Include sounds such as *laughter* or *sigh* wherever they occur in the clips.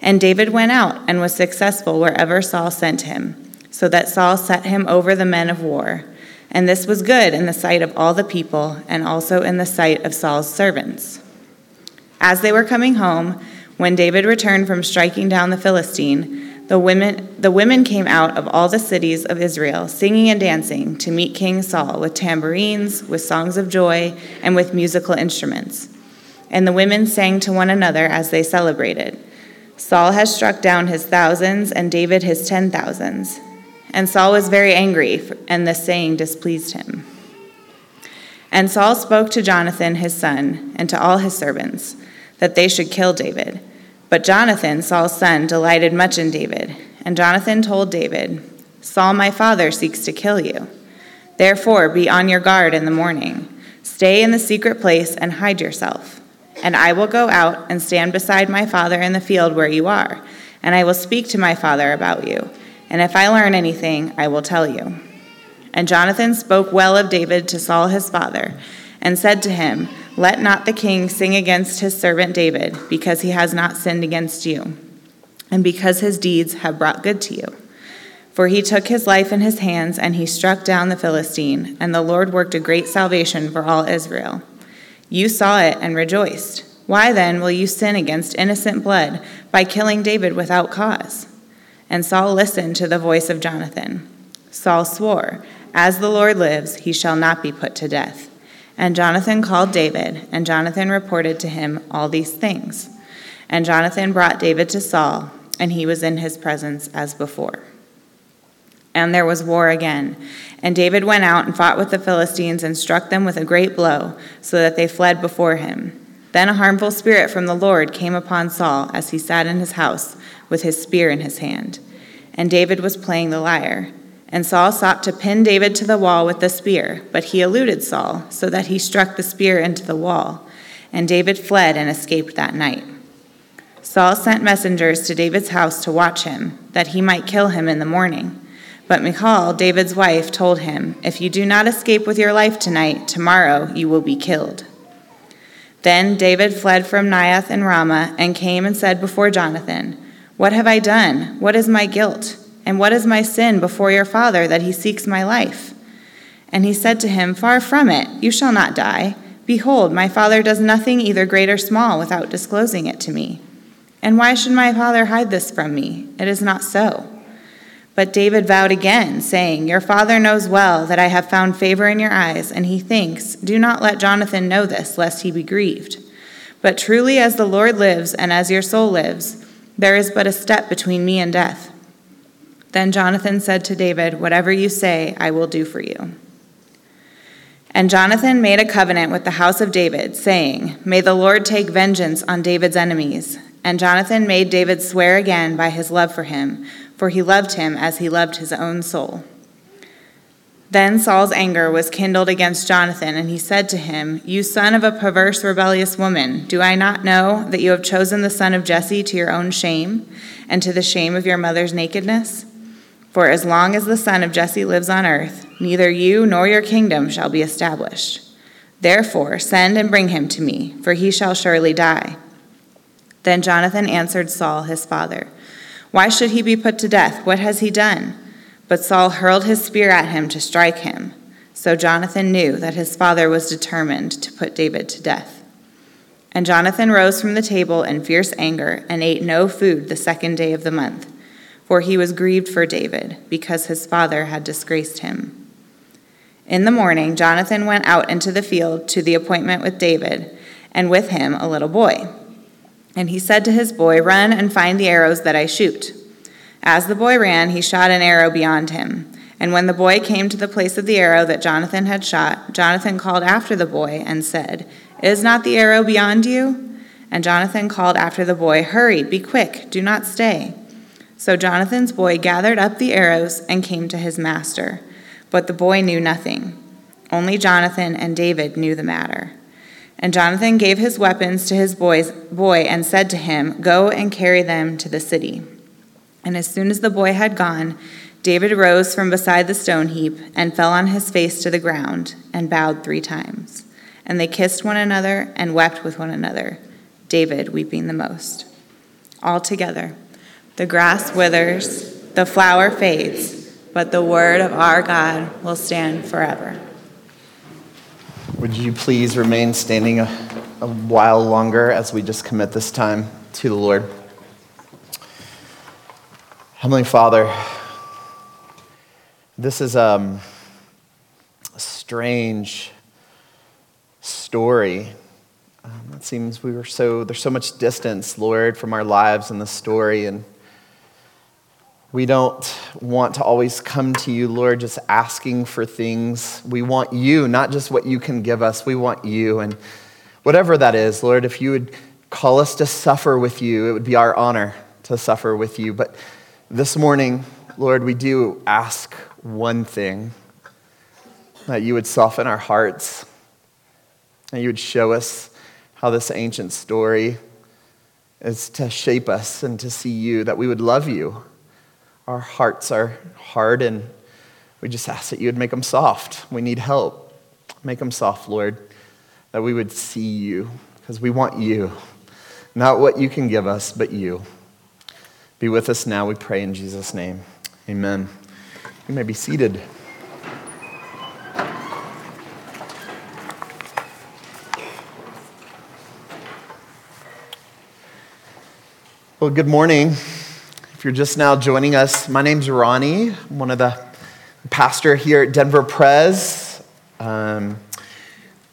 And David went out and was successful wherever Saul sent him, so that Saul set him over the men of war. And this was good in the sight of all the people, and also in the sight of Saul's servants. As they were coming home, when David returned from striking down the Philistine, the women, the women came out of all the cities of Israel, singing and dancing, to meet King Saul with tambourines, with songs of joy, and with musical instruments. And the women sang to one another as they celebrated Saul has struck down his thousands, and David his ten thousands. And Saul was very angry, and this saying displeased him. And Saul spoke to Jonathan his son, and to all his servants that they should kill David. But Jonathan, Saul's son, delighted much in David. And Jonathan told David, Saul my father seeks to kill you. Therefore, be on your guard in the morning. Stay in the secret place and hide yourself. And I will go out and stand beside my father in the field where you are, and I will speak to my father about you. And if I learn anything, I will tell you. And Jonathan spoke well of David to Saul his father, and said to him, let not the king sing against his servant David, because he has not sinned against you, and because his deeds have brought good to you. For he took his life in his hands, and he struck down the Philistine, and the Lord worked a great salvation for all Israel. You saw it and rejoiced. Why then will you sin against innocent blood by killing David without cause? And Saul listened to the voice of Jonathan. Saul swore, As the Lord lives, he shall not be put to death. And Jonathan called David, and Jonathan reported to him all these things. And Jonathan brought David to Saul, and he was in his presence as before. And there was war again. And David went out and fought with the Philistines and struck them with a great blow, so that they fled before him. Then a harmful spirit from the Lord came upon Saul as he sat in his house with his spear in his hand. And David was playing the lyre. And Saul sought to pin David to the wall with the spear, but he eluded Saul, so that he struck the spear into the wall. And David fled and escaped that night. Saul sent messengers to David's house to watch him, that he might kill him in the morning. But Michal, David's wife, told him, If you do not escape with your life tonight, tomorrow you will be killed. Then David fled from Naioth and Ramah and came and said before Jonathan, What have I done? What is my guilt? And what is my sin before your father that he seeks my life? And he said to him, Far from it, you shall not die. Behold, my father does nothing either great or small without disclosing it to me. And why should my father hide this from me? It is not so. But David vowed again, saying, Your father knows well that I have found favor in your eyes, and he thinks, Do not let Jonathan know this, lest he be grieved. But truly, as the Lord lives, and as your soul lives, there is but a step between me and death. Then Jonathan said to David, Whatever you say, I will do for you. And Jonathan made a covenant with the house of David, saying, May the Lord take vengeance on David's enemies. And Jonathan made David swear again by his love for him, for he loved him as he loved his own soul. Then Saul's anger was kindled against Jonathan, and he said to him, You son of a perverse, rebellious woman, do I not know that you have chosen the son of Jesse to your own shame, and to the shame of your mother's nakedness? For as long as the son of Jesse lives on earth, neither you nor your kingdom shall be established. Therefore, send and bring him to me, for he shall surely die. Then Jonathan answered Saul, his father, Why should he be put to death? What has he done? But Saul hurled his spear at him to strike him. So Jonathan knew that his father was determined to put David to death. And Jonathan rose from the table in fierce anger and ate no food the second day of the month for he was grieved for David, because his father had disgraced him. In the morning, Jonathan went out into the field to the appointment with David, and with him a little boy. And he said to his boy, Run and find the arrows that I shoot. As the boy ran, he shot an arrow beyond him. And when the boy came to the place of the arrow that Jonathan had shot, Jonathan called after the boy and said, Is not the arrow beyond you? And Jonathan called after the boy, Hurry, be quick, do not stay. So Jonathan's boy gathered up the arrows and came to his master. But the boy knew nothing. Only Jonathan and David knew the matter. And Jonathan gave his weapons to his boy's boy and said to him, Go and carry them to the city. And as soon as the boy had gone, David rose from beside the stone heap and fell on his face to the ground and bowed three times. And they kissed one another and wept with one another, David weeping the most. All together, the grass withers, the flower fades, but the word of our God will stand forever. Would you please remain standing a, a, while longer as we just commit this time to the Lord? Heavenly Father, this is um, a strange story. Um, it seems we were so, there's so much distance, Lord, from our lives in the story. And we don't want to always come to you, Lord, just asking for things. We want you, not just what you can give us. We want you. And whatever that is, Lord, if you would call us to suffer with you, it would be our honor to suffer with you. But this morning, Lord, we do ask one thing that you would soften our hearts, that you would show us how this ancient story is to shape us and to see you, that we would love you our hearts are hard, and we just ask that you would make them soft. We need help. Make them soft, Lord, that we would see you, because we want you. Not what you can give us, but you. Be with us now, we pray in Jesus' name. Amen. You may be seated. Well, good morning you're just now joining us, my name's Ronnie. I'm one of the pastor here at Denver Pres. Um,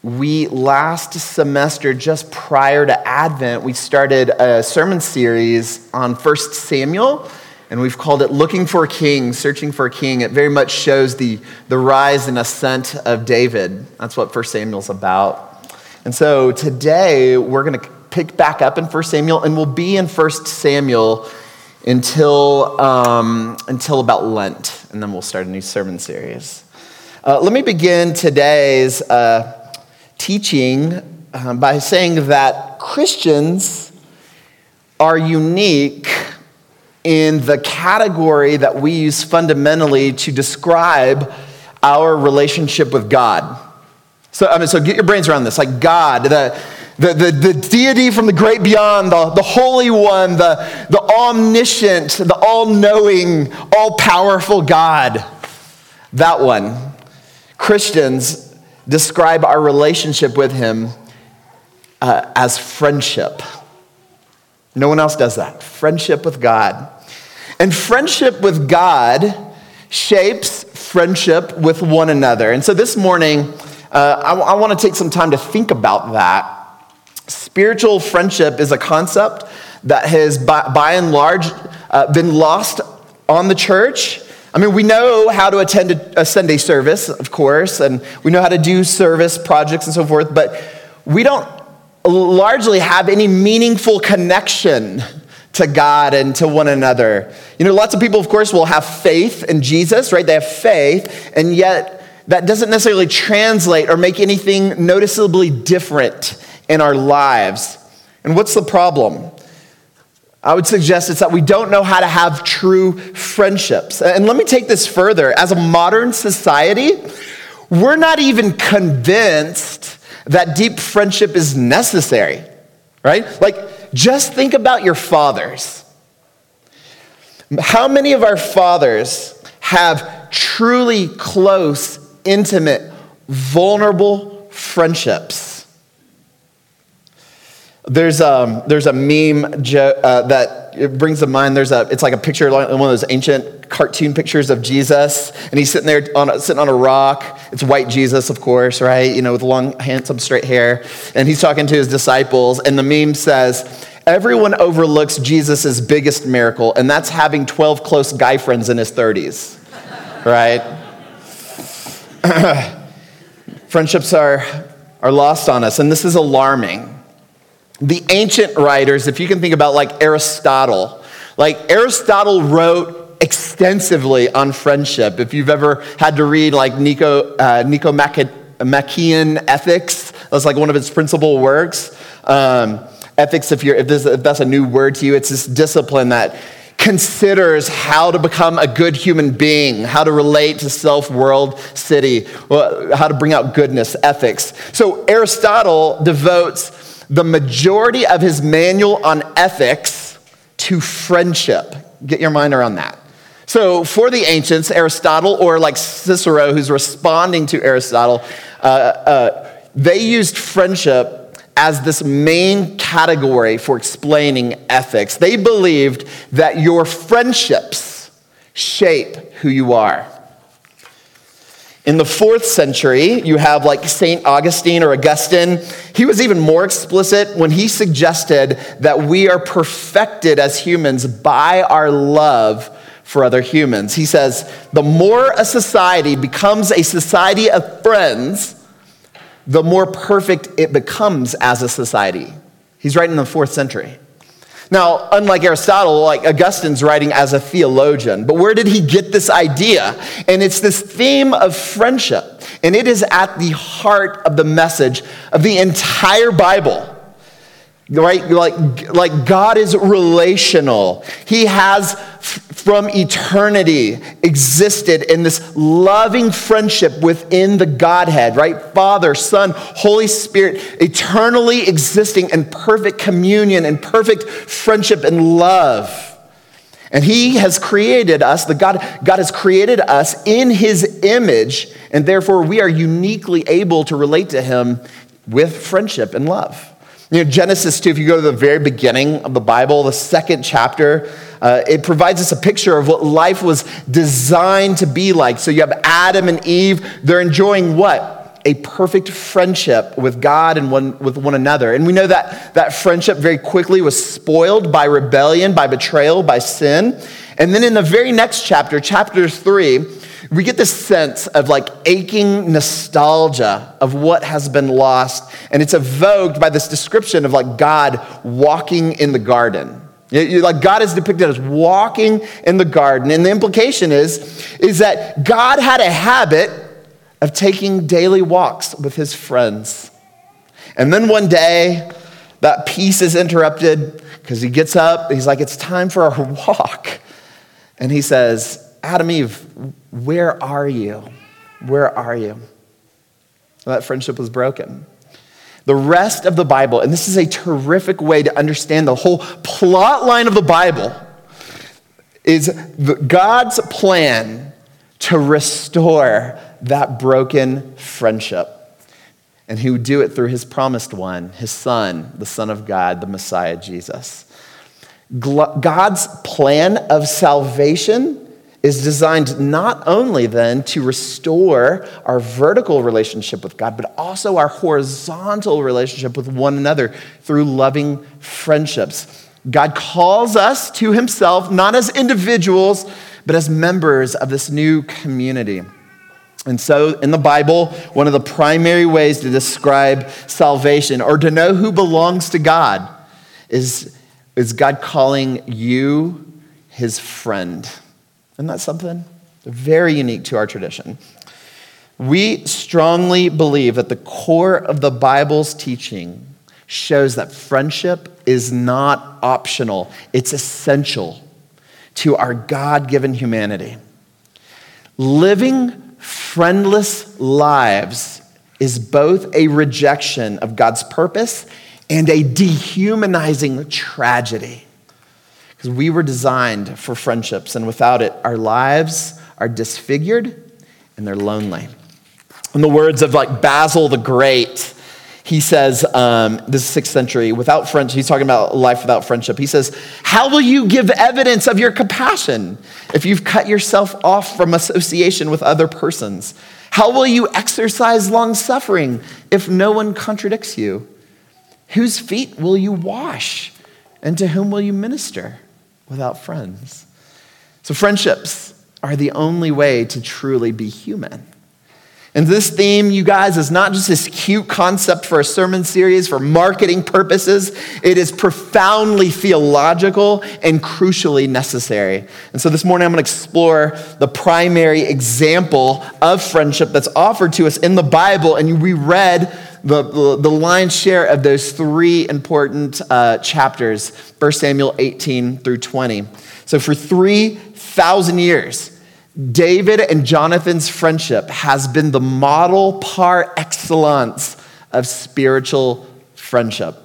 we last semester, just prior to Advent, we started a sermon series on 1 Samuel, and we've called it Looking for a King, Searching for a King. It very much shows the, the rise and ascent of David. That's what 1 Samuel's about. And so today, we're going to pick back up in 1 Samuel, and we'll be in 1 Samuel until, um, until about Lent, and then we'll start a new sermon series. Uh, let me begin today's uh, teaching uh, by saying that Christians are unique in the category that we use fundamentally to describe our relationship with God. So, I mean, so get your brains around this. Like God, the, the, the, the deity from the great beyond, the, the Holy One, the, the omniscient, the all knowing, all powerful God. That one. Christians describe our relationship with Him uh, as friendship. No one else does that. Friendship with God. And friendship with God shapes friendship with one another. And so this morning, uh, I, I want to take some time to think about that Spiritual friendship is a concept that has, by, by and large, uh, been lost on the church. I mean, we know how to attend a Sunday service, of course, and we know how to do service projects and so forth, but we don't largely have any meaningful connection to God and to one another. You know, lots of people, of course, will have faith in Jesus, right? They have faith, and yet that doesn't necessarily translate or make anything noticeably different in our lives. And what's the problem? I would suggest it's that we don't know how to have true friendships. And let me take this further. As a modern society, we're not even convinced that deep friendship is necessary, right? Like, just think about your fathers. How many of our fathers have truly close, intimate, vulnerable friendships? There's, um, there's a meme jo- uh, that it brings to mind. There's a, it's like a picture, one of those ancient cartoon pictures of Jesus, and he's sitting there on a, sitting on a rock. It's white Jesus, of course, right? You know, with long, handsome, straight hair, and he's talking to his disciples. And the meme says, "Everyone overlooks Jesus' biggest miracle, and that's having 12 close guy friends in his 30s." *laughs* right? *clears throat* Friendships are are lost on us, and this is alarming the ancient writers, if you can think about like Aristotle, like Aristotle wrote extensively on friendship. If you've ever had to read like Nico, uh, Nicomachean Ethics, that's like one of his principal works. Um, ethics, if, you're, if, this, if that's a new word to you, it's this discipline that considers how to become a good human being, how to relate to self, world, city, how to bring out goodness, ethics. So Aristotle devotes the majority of his manual on ethics to friendship. Get your mind around that. So, for the ancients, Aristotle, or like Cicero, who's responding to Aristotle, uh, uh, they used friendship as this main category for explaining ethics. They believed that your friendships shape who you are. In the fourth century, you have like St. Augustine or Augustine. He was even more explicit when he suggested that we are perfected as humans by our love for other humans. He says, the more a society becomes a society of friends, the more perfect it becomes as a society. He's writing in the fourth century. Now, unlike Aristotle, like Augustine's writing as a theologian, but where did he get this idea? And it's this theme of friendship, and it is at the heart of the message of the entire Bible right? Like like god is relational. He has from eternity existed in this loving friendship within the godhead right? Father son holy spirit eternally existing in perfect communion and perfect friendship and love. And he has created us the god god has created us in his image and therefore we are uniquely able to relate to him with friendship and love you know, Genesis 2, if you go to the very beginning of the Bible, the second chapter, uh, it provides us a picture of what life was designed to be like. So you have Adam and Eve, they're enjoying what? A perfect friendship with God and one, with one another. And we know that that friendship very quickly was spoiled by rebellion, by betrayal, by sin. And then in the very next chapter, chapter 3, we get this sense of like aching nostalgia of what has been lost. And it's evoked by this description of like God walking in the garden. Like God is depicted as walking in the garden. And the implication is, is that God had a habit of taking daily walks with his friends. And then one day, that peace is interrupted because he gets up. He's like, It's time for our *laughs* walk. And he says, Adam, Eve, where are you? Where are you? That friendship was broken. The rest of the Bible, and this is a terrific way to understand the whole plot line of the Bible, is God's plan to restore that broken friendship. And he would do it through his promised one, his son, the Son of God, the Messiah, Jesus. God's plan of salvation is designed not only then to restore our vertical relationship with God, but also our horizontal relationship with one another through loving friendships. God calls us to himself, not as individuals, but as members of this new community. And so, in the Bible, one of the primary ways to describe salvation or to know who belongs to God is, is God calling you his friend. Isn't that something? Very unique to our tradition. We strongly believe that the core of the Bible's teaching shows that friendship is not optional, it's essential to our God given humanity. Living friendless lives is both a rejection of God's purpose and a dehumanizing tragedy. Because we were designed for friendships, and without it, our lives are disfigured and they're lonely. In the words of like Basil the Great, he says, um, this is sixth century, without friendship, he's talking about life without friendship. He says, How will you give evidence of your compassion if you've cut yourself off from association with other persons? How will you exercise long suffering if no one contradicts you? Whose feet will you wash? And to whom will you minister? Without friends. So, friendships are the only way to truly be human. And this theme, you guys, is not just this cute concept for a sermon series for marketing purposes. It is profoundly theological and crucially necessary. And so this morning I'm going to explore the primary example of friendship that's offered to us in the Bible. And we read the, the lion's share of those three important uh, chapters 1 Samuel 18 through 20. So for 3,000 years, David and Jonathan's friendship has been the model par excellence of spiritual friendship.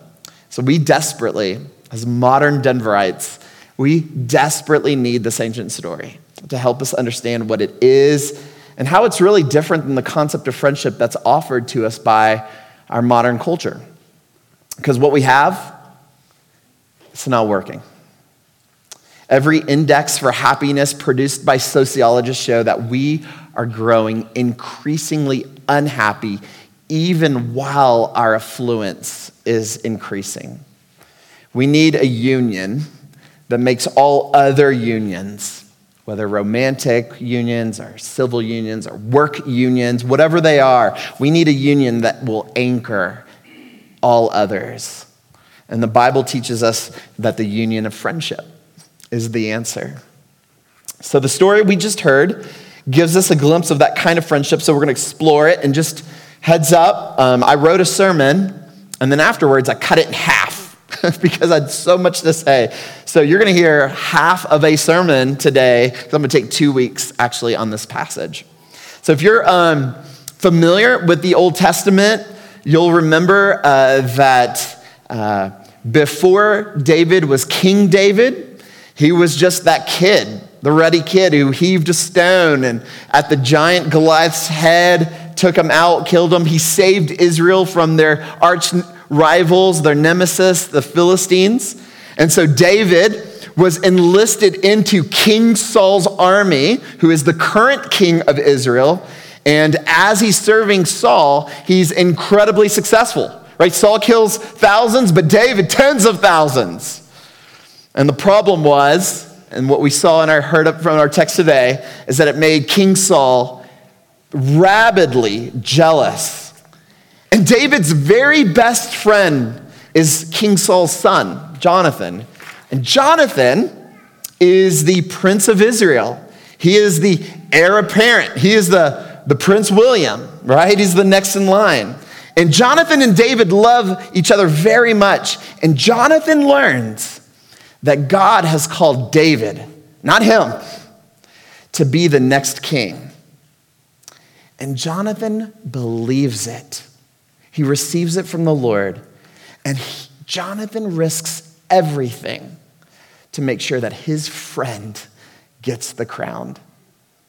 So we desperately, as modern Denverites, we desperately need this ancient story to help us understand what it is and how it's really different than the concept of friendship that's offered to us by our modern culture. Because what we have, it's not working. Every index for happiness produced by sociologists show that we are growing increasingly unhappy even while our affluence is increasing. We need a union that makes all other unions, whether romantic unions or civil unions or work unions, whatever they are, we need a union that will anchor all others. And the Bible teaches us that the union of friendship is the answer. So, the story we just heard gives us a glimpse of that kind of friendship. So, we're going to explore it. And just heads up, um, I wrote a sermon, and then afterwards, I cut it in half *laughs* because I had so much to say. So, you're going to hear half of a sermon today. I'm going to take two weeks actually on this passage. So, if you're um, familiar with the Old Testament, you'll remember uh, that uh, before David was King David, he was just that kid, the ruddy kid who heaved a stone and at the giant Goliath's head, took him out, killed him. He saved Israel from their arch rivals, their nemesis, the Philistines. And so David was enlisted into King Saul's army, who is the current king of Israel. And as he's serving Saul, he's incredibly successful. Right? Saul kills thousands, but David tens of thousands. And the problem was, and what we saw and I heard from our text today, is that it made King Saul rabidly jealous. And David's very best friend is King Saul's son, Jonathan. And Jonathan is the prince of Israel. He is the heir apparent. He is the, the Prince William, right? He's the next in line. And Jonathan and David love each other very much. And Jonathan learns that God has called David, not him, to be the next king. And Jonathan believes it. He receives it from the Lord. And he, Jonathan risks everything to make sure that his friend gets the crown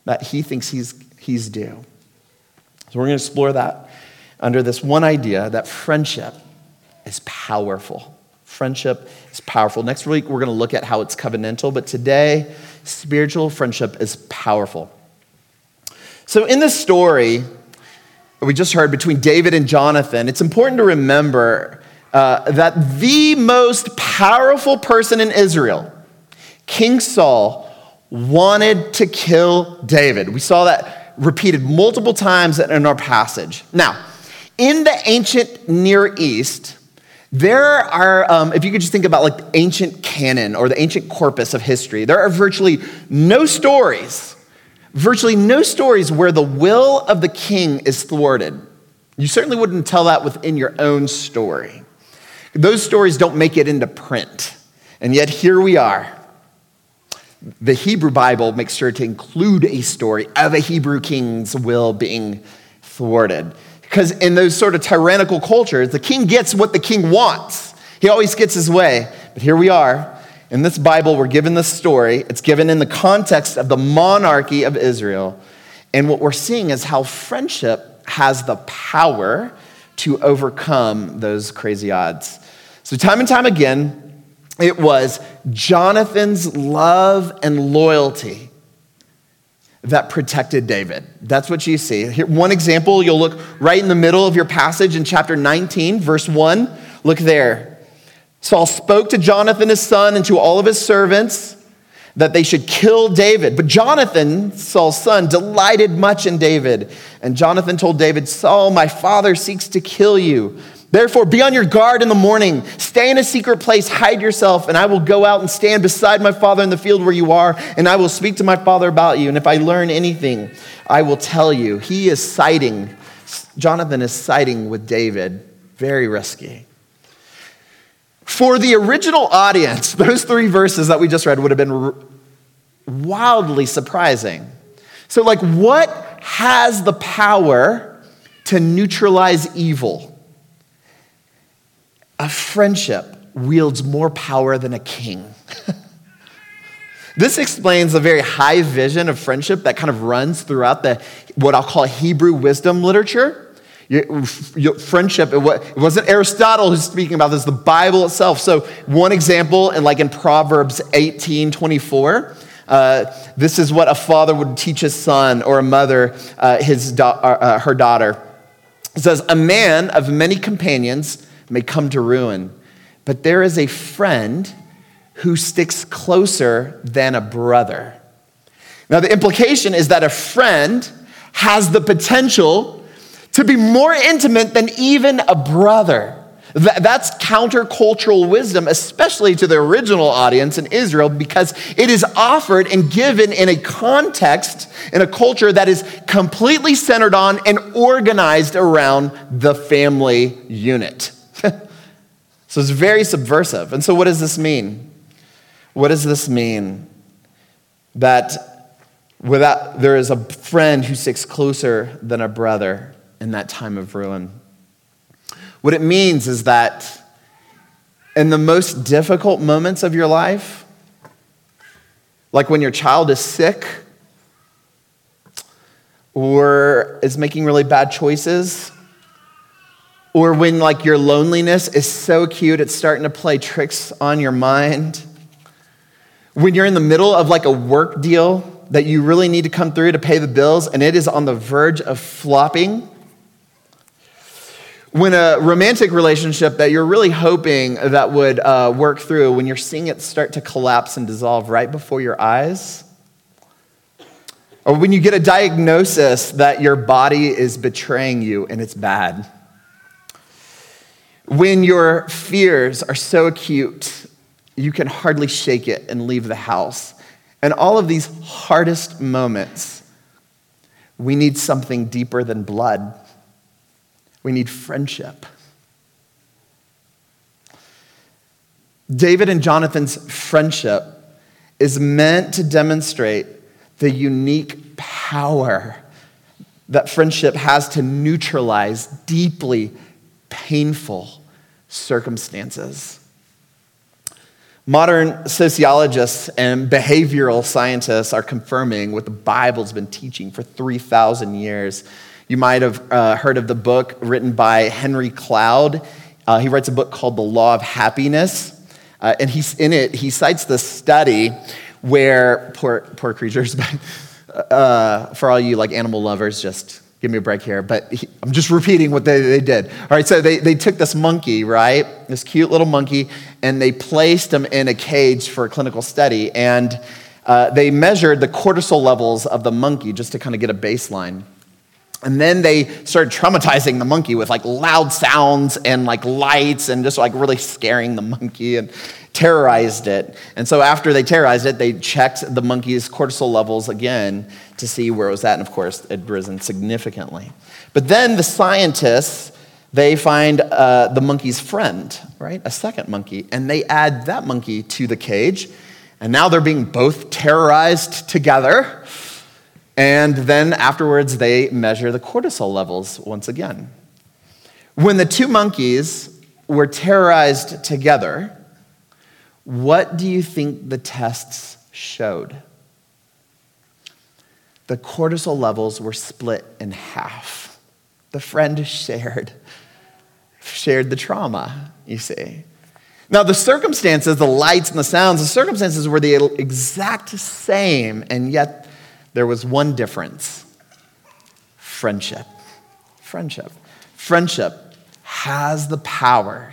that he thinks he's, he's due. So we're going to explore that under this one idea that friendship is powerful. Friendship is powerful. Next week, we're going to look at how it's covenantal, but today, spiritual friendship is powerful. So, in this story we just heard between David and Jonathan, it's important to remember uh, that the most powerful person in Israel, King Saul, wanted to kill David. We saw that repeated multiple times in our passage. Now, in the ancient Near East, there are, um, if you could just think about like the ancient canon or the ancient corpus of history, there are virtually no stories, virtually no stories where the will of the king is thwarted. You certainly wouldn't tell that within your own story. Those stories don't make it into print. And yet here we are. The Hebrew Bible makes sure to include a story of a Hebrew king's will being thwarted. Because in those sort of tyrannical cultures, the king gets what the king wants. He always gets his way. But here we are. In this Bible, we're given this story. It's given in the context of the monarchy of Israel. And what we're seeing is how friendship has the power to overcome those crazy odds. So, time and time again, it was Jonathan's love and loyalty that protected David. That's what you see. Here, one example, you'll look right in the middle of your passage in chapter 19, verse 1. Look there. Saul spoke to Jonathan his son and to all of his servants that they should kill David. But Jonathan, Saul's son, delighted much in David. And Jonathan told David, Saul, my father seeks to kill you. Therefore, be on your guard in the morning. Stay in a secret place, hide yourself, and I will go out and stand beside my father in the field where you are, and I will speak to my father about you. And if I learn anything, I will tell you. He is siding, Jonathan is siding with David. Very risky. For the original audience, *laughs* those three verses that we just read would have been wildly surprising. So, like, what has the power to neutralize evil? A friendship wields more power than a king. *laughs* this explains the very high vision of friendship that kind of runs throughout the what I'll call Hebrew wisdom literature. friendship, it wasn't Aristotle who's speaking about this, the Bible itself. So, one example, and like in Proverbs 18 24, uh, this is what a father would teach his son or a mother uh, his uh, her daughter. It says, A man of many companions may come to ruin. But there is a friend who sticks closer than a brother. Now, the implication is that a friend has the potential to be more intimate than even a brother. That's countercultural wisdom, especially to the original audience in Israel, because it is offered and given in a context, in a culture that is completely centered on and organized around the family unit. So it's very subversive. And so, what does this mean? What does this mean? That without, there is a friend who sticks closer than a brother in that time of ruin. What it means is that in the most difficult moments of your life, like when your child is sick or is making really bad choices, or when like your loneliness is so acute it's starting to play tricks on your mind. When you're in the middle of like a work deal that you really need to come through to pay the bills and it is on the verge of flopping. When a romantic relationship that you're really hoping that would uh, work through, when you're seeing it start to collapse and dissolve right before your eyes. Or when you get a diagnosis that your body is betraying you and it's bad when your fears are so acute, you can hardly shake it and leave the house. And all of these hardest moments, we need something deeper than blood. We need friendship. David and Jonathan's friendship is meant to demonstrate the unique power that friendship has to neutralize deeply painful circumstances. Modern sociologists and behavioral scientists are confirming what the Bible's been teaching for 3,000 years. You might have uh, heard of the book written by Henry Cloud. Uh, he writes a book called The Law of Happiness. Uh, and he's, in it, he cites the study where, poor, poor creatures, *laughs* but uh, for all you like animal lovers, just give me a break here, but he, I'm just repeating what they, they did. All right, so they, they took this monkey, right? This cute little monkey, and they placed him in a cage for a clinical study. And uh, they measured the cortisol levels of the monkey just to kind of get a baseline. And then they started traumatizing the monkey with like loud sounds and like lights and just like really scaring the *laughs* monkey. And terrorized it. And so after they terrorized it, they checked the monkey's cortisol levels again to see where it was at. And of course, it had risen significantly. But then the scientists, they find uh, the monkey's friend, right? A second monkey. And they add that monkey to the cage. And now they're being both terrorized together. And then afterwards, they measure the cortisol levels once again. When the two monkeys were terrorized together, what do you think the tests showed? The cortisol levels were split in half. The friend shared, shared the trauma, you see. Now, the circumstances, the lights and the sounds, the circumstances were the exact same, and yet there was one difference friendship. Friendship. Friendship has the power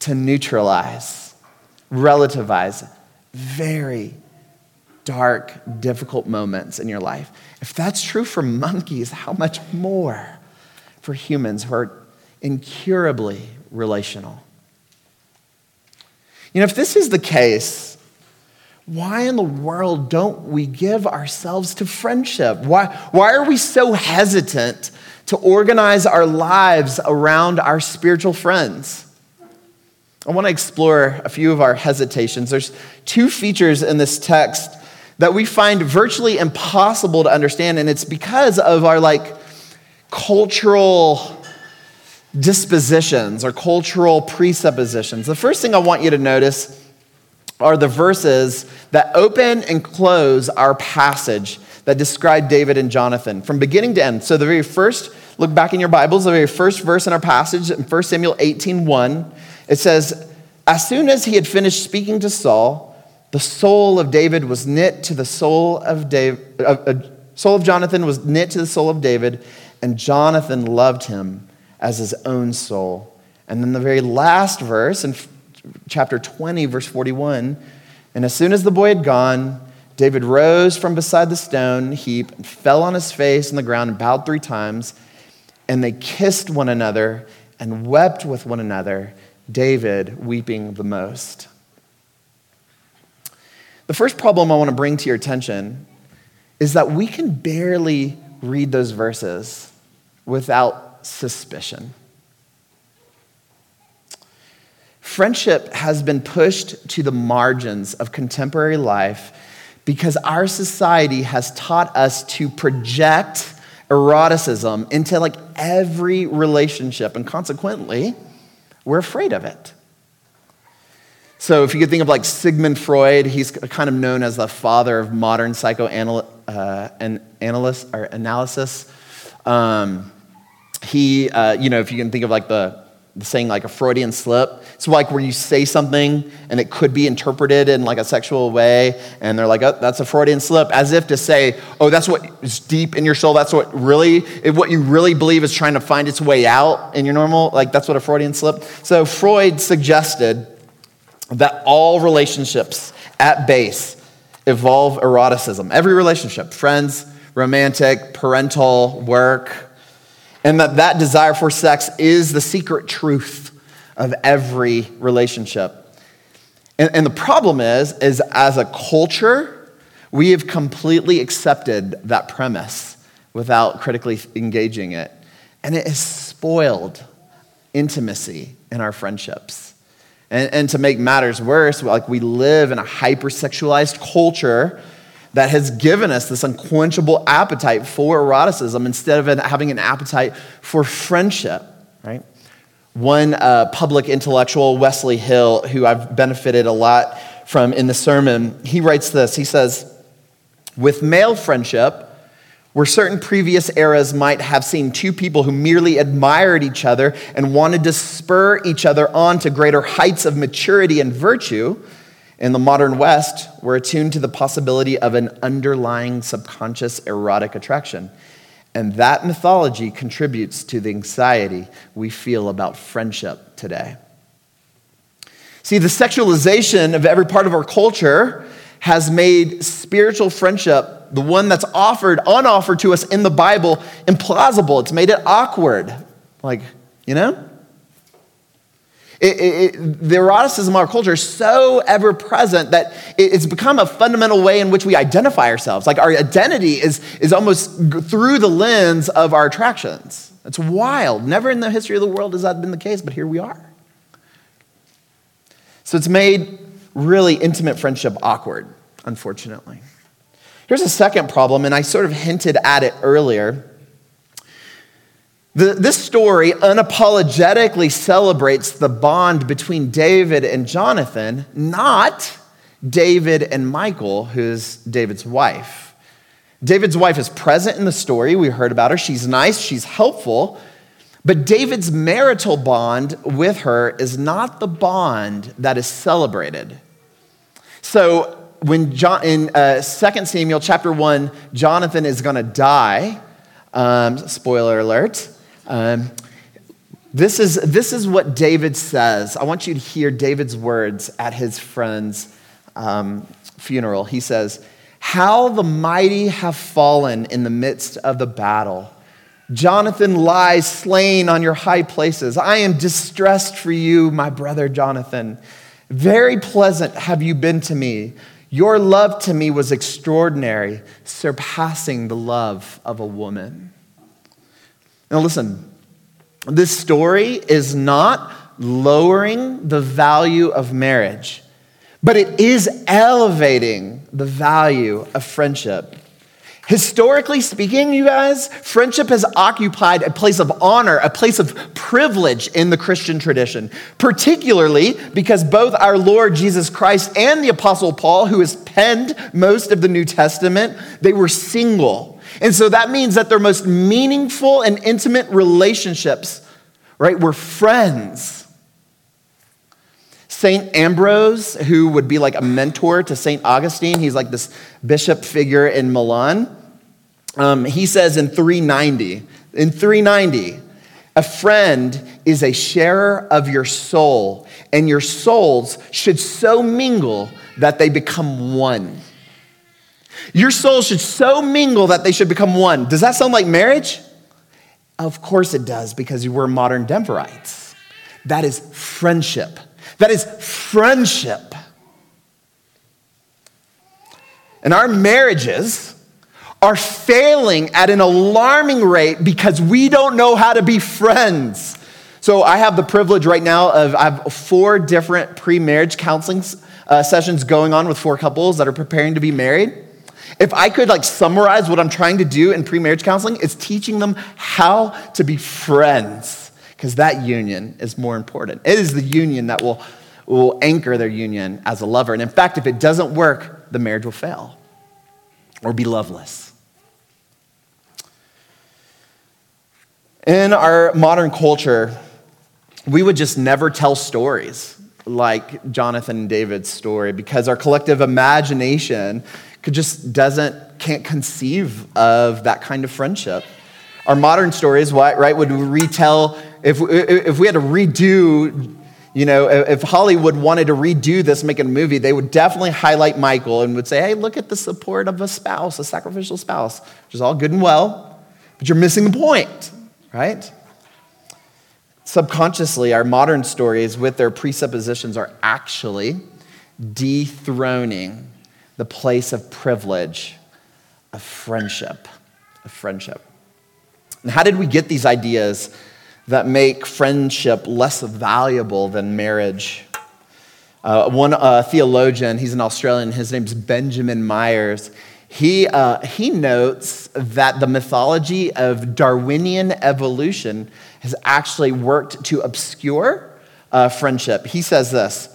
to neutralize relativize very dark, difficult moments in your life. If that's true for monkeys, how much more for humans who are incurably relational? You know, if this is the case, why in the world don't we give ourselves to friendship? Why, why are we so hesitant to organize our lives around our spiritual friends? I want to explore a few of our hesitations. There's two features in this text that we find virtually impossible to understand, and it's because of our like cultural dispositions or cultural presuppositions. The first thing I want you to notice are the verses that open and close our passage that describe David and Jonathan from beginning to end. So the very first, look back in your Bibles, the very first verse in our passage in 1 Samuel 18 1 it says, As soon as he had finished speaking to Saul, the soul of David was knit to the soul of David, uh, soul of Jonathan was knit to the soul of David, and Jonathan loved him as his own soul. And then the very last verse in chapter 20, verse 41, and as soon as the boy had gone, David rose from beside the stone heap and fell on his face on the ground and bowed three times, and they kissed one another and wept with one another. David weeping the most. The first problem I want to bring to your attention is that we can barely read those verses without suspicion. Friendship has been pushed to the margins of contemporary life because our society has taught us to project eroticism into like every relationship, and consequently, we're afraid of it. So, if you could think of like Sigmund Freud, he's kind of known as the father of modern psychoanalysis uh, or analysis. Um, he, uh, you know, if you can think of like the, the saying like a Freudian slip, it's like where you say something and it could be interpreted in like a sexual way, and they're like, oh, that's a Freudian slip, as if to say, oh, that's what is deep in your soul. That's what really, what you really believe is trying to find its way out in your normal, like that's what a Freudian slip. So Freud suggested that all relationships at base evolve eroticism. Every relationship, friends, romantic, parental, work, and that that desire for sex is the secret truth of every relationship. And, and the problem is, is as a culture, we have completely accepted that premise without critically engaging it. And it has spoiled intimacy in our friendships. And, and to make matters worse, like we live in a hypersexualized culture that has given us this unquenchable appetite for eroticism instead of having an appetite for friendship, right? One uh, public intellectual, Wesley Hill, who I've benefited a lot from in the sermon, he writes this. He says, With male friendship, where certain previous eras might have seen two people who merely admired each other and wanted to spur each other on to greater heights of maturity and virtue, in the modern West, we're attuned to the possibility of an underlying subconscious erotic attraction. And that mythology contributes to the anxiety we feel about friendship today. See, the sexualization of every part of our culture has made spiritual friendship, the one that's offered, unoffered to us in the Bible, implausible. It's made it awkward. Like, you know? It, it, the eroticism of our culture is so ever present that it's become a fundamental way in which we identify ourselves. Like our identity is, is almost through the lens of our attractions. It's wild. Never in the history of the world has that been the case, but here we are. So it's made really intimate friendship awkward, unfortunately. Here's a second problem, and I sort of hinted at it earlier. The, this story unapologetically celebrates the bond between David and Jonathan, not David and Michal, who's David's wife. David's wife is present in the story. We heard about her. She's nice, she's helpful. But David's marital bond with her is not the bond that is celebrated. So, when John, in uh, 2 Samuel chapter 1, Jonathan is going to die, um, spoiler alert, um, this, is, this is what David says. I want you to hear David's words at his friend's um, funeral. He says, How the mighty have fallen in the midst of the battle. Jonathan lies slain on your high places. I am distressed for you, my brother Jonathan. Very pleasant have you been to me. Your love to me was extraordinary, surpassing the love of a woman. Now, listen, this story is not lowering the value of marriage, but it is elevating the value of friendship. Historically speaking, you guys, friendship has occupied a place of honor, a place of privilege in the Christian tradition, particularly because both our Lord Jesus Christ and the Apostle Paul, who has penned most of the New Testament, they were single. And so that means that their most meaningful and intimate relationships, right, were friends. St. Ambrose, who would be like a mentor to St. Augustine, he's like this bishop figure in Milan. Um, he says in 390, in 390, a friend is a sharer of your soul, and your souls should so mingle that they become one. Your souls should so mingle that they should become one. Does that sound like marriage? Of course it does, because you were modern Denverites. That is friendship. That is friendship. And our marriages are failing at an alarming rate because we don't know how to be friends. So I have the privilege right now of I have four different pre-marriage counseling uh, sessions going on with four couples that are preparing to be married. If I could like summarize what I'm trying to do in pre-marriage counseling, it's teaching them how to be friends because that union is more important. It is the union that will, will anchor their union as a lover. And in fact, if it doesn't work, the marriage will fail or be loveless. In our modern culture, we would just never tell stories like Jonathan and David's story because our collective imagination just doesn't can't conceive of that kind of friendship. Our modern stories, right, would retell if, if we had to redo, you know, if Hollywood wanted to redo this, make a movie, they would definitely highlight Michal and would say, hey, look at the support of a spouse, a sacrificial spouse, which is all good and well, but you're missing the point, right? Subconsciously, our modern stories, with their presuppositions, are actually dethroning the place of privilege of friendship, of friendship. And how did we get these ideas that make friendship less valuable than marriage. Uh, one uh, theologian, he's an Australian, his name's Benjamin Myers. He, uh, he notes that the mythology of Darwinian evolution has actually worked to obscure uh, friendship. He says this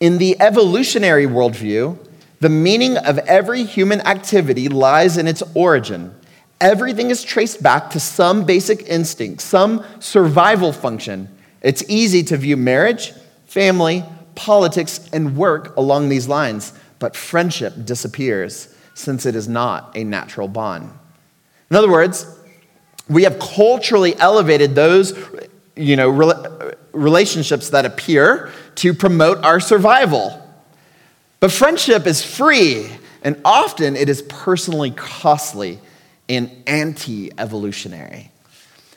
In the evolutionary worldview, the meaning of every human activity lies in its origin everything is traced back to some basic instinct, some survival function. It's easy to view marriage, family, politics, and work along these lines, but friendship disappears since it is not a natural bond. In other words, we have culturally elevated those you know, relationships that appear to promote our survival. But friendship is free, and often it is personally costly and anti evolutionary.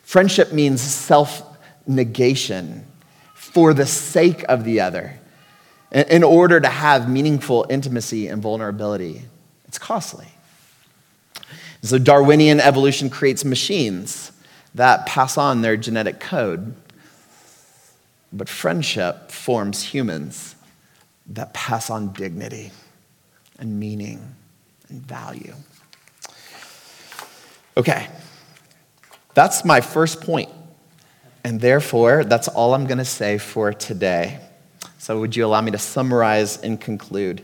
Friendship means self negation for the sake of the other in order to have meaningful intimacy and vulnerability. It's costly. So, Darwinian evolution creates machines that pass on their genetic code. But friendship forms humans that pass on dignity and meaning and value. Okay, that's my first point. And therefore, that's all I'm going to say for today. So, would you allow me to summarize and conclude?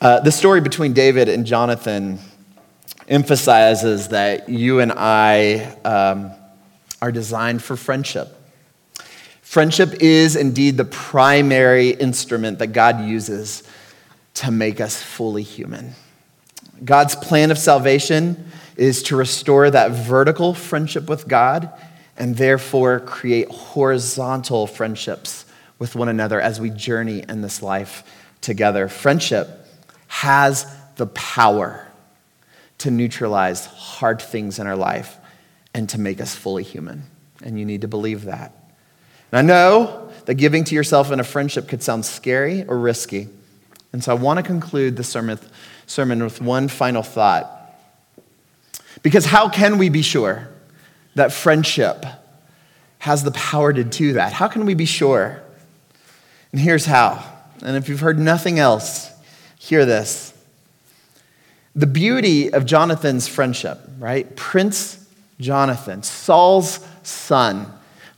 Uh, the story between David and Jonathan emphasizes that you and I um, are designed for friendship. Friendship is indeed the primary instrument that God uses to make us fully human. God's plan of salvation is to restore that vertical friendship with God and therefore create horizontal friendships with one another as we journey in this life together. Friendship has the power to neutralize hard things in our life and to make us fully human. And you need to believe that. And I know that giving to yourself in a friendship could sound scary or risky. And so I want to conclude the sermon, sermon with one final thought. Because how can we be sure that friendship has the power to do that? How can we be sure? And here's how. And if you've heard nothing else, hear this. The beauty of Jonathan's friendship, right? Prince Jonathan, Saul's son.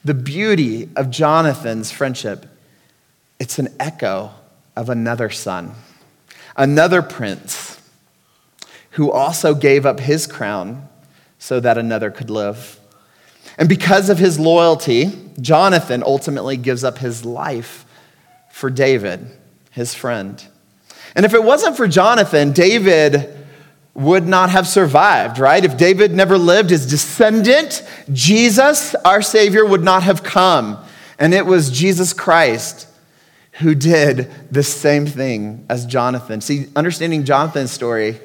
The beauty of Jonathan's friendship, it's an echo of another son, another prince who also gave up his crown so that another could live. And because of his loyalty, Jonathan ultimately gives up his life for David, his friend. And if it wasn't for Jonathan, David would not have survived, right? If David never lived, his descendant, Jesus, our Savior, would not have come. And it was Jesus Christ who did the same thing as Jonathan. See, understanding Jonathan's story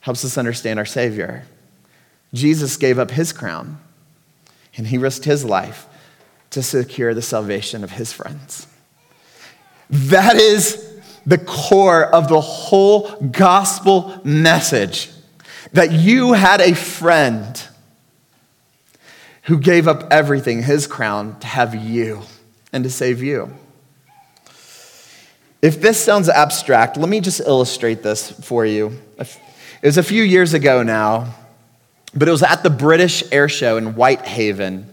helps us understand our Savior. Jesus gave up his crown and he risked his life to secure the salvation of his friends. That is the core of the whole gospel message that you had a friend who gave up everything, his crown, to have you and to save you. If this sounds abstract, let me just illustrate this for you. It was a few years ago now, but it was at the British Air Show in Whitehaven.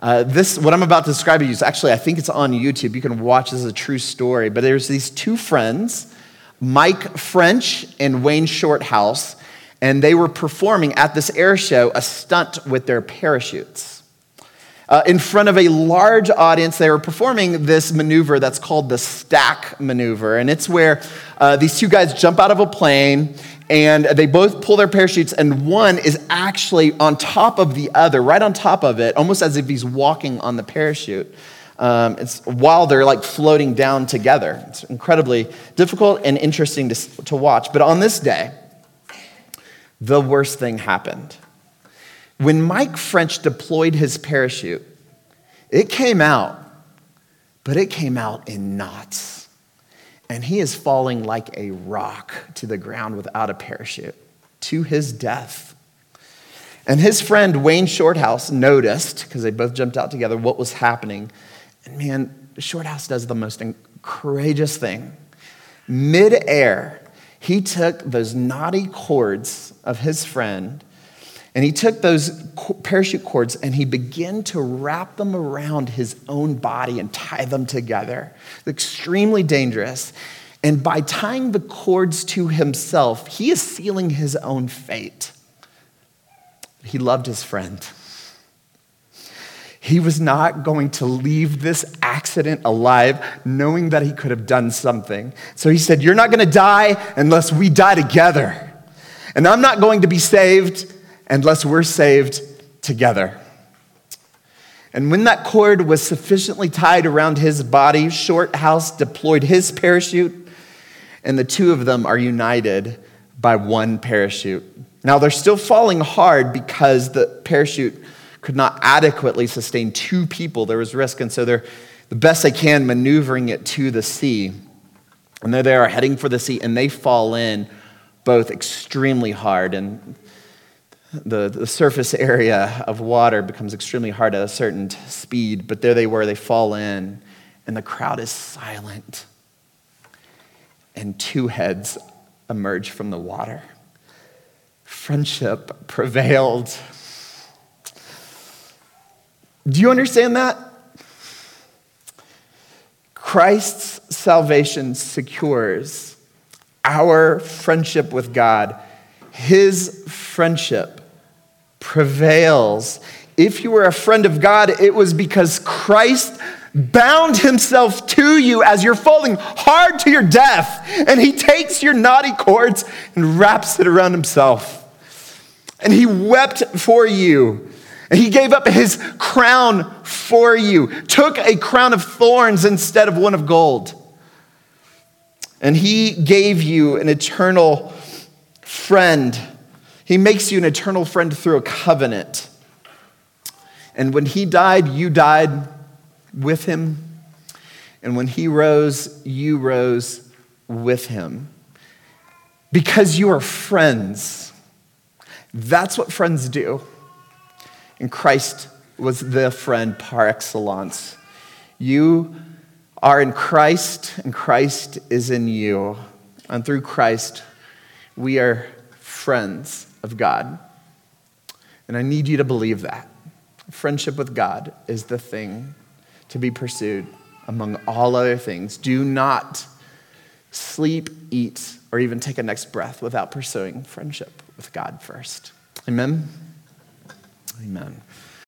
Uh, this, what I'm about to describe to you is actually, I think it's on YouTube. You can watch this as a true story. But there's these two friends, Mike French and Wayne Shorthouse, and they were performing at this air show a stunt with their parachutes. Uh, in front of a large audience, they were performing this maneuver that's called the stack maneuver. And it's where uh, these two guys jump out of a plane and they both pull their parachutes, and one is actually on top of the other, right on top of it, almost as if he's walking on the parachute. Um, it's while they're like floating down together. It's incredibly difficult and interesting to, to watch. But on this day, the worst thing happened. When Mike French deployed his parachute, it came out, but it came out in knots and he is falling like a rock to the ground without a parachute to his death. And his friend Wayne Shorthouse noticed, because they both jumped out together, what was happening. And man, Shorthouse does the most courageous thing. Mid-air, he took those knotty cords of his friend and he took those parachute cords and he began to wrap them around his own body and tie them together. Extremely dangerous. And by tying the cords to himself, he is sealing his own fate. He loved his friend. He was not going to leave this accident alive knowing that he could have done something. So he said, You're not going to die unless we die together. And I'm not going to be saved unless we're saved together. And when that cord was sufficiently tied around his body, Shorthouse deployed his parachute, and the two of them are united by one parachute. Now, they're still falling hard because the parachute could not adequately sustain two people. There was risk, and so they're the best they can maneuvering it to the sea. And there they are heading for the sea, and they fall in both extremely hard. And the, the surface area of water becomes extremely hard at a certain speed, but there they were, they fall in, and the crowd is silent. And two heads emerge from the water. Friendship prevailed. Do you understand that? Christ's salvation secures our friendship with God, his friendship prevails. If you were a friend of God, it was because Christ bound himself to you as you're falling hard to your death, and he takes your knotty cords and wraps it around himself. And he wept for you. And he gave up his crown for you, took a crown of thorns instead of one of gold. And he gave you an eternal friend. He makes you an eternal friend through a covenant. And when he died, you died with him. And when he rose, you rose with him. Because you are friends. That's what friends do. And Christ was the friend par excellence. You are in Christ, and Christ is in you. And through Christ, we are friends of God. And I need you to believe that. Friendship with God is the thing to be pursued among all other things. Do not sleep, eat, or even take a next breath without pursuing friendship with God first. Amen? Amen.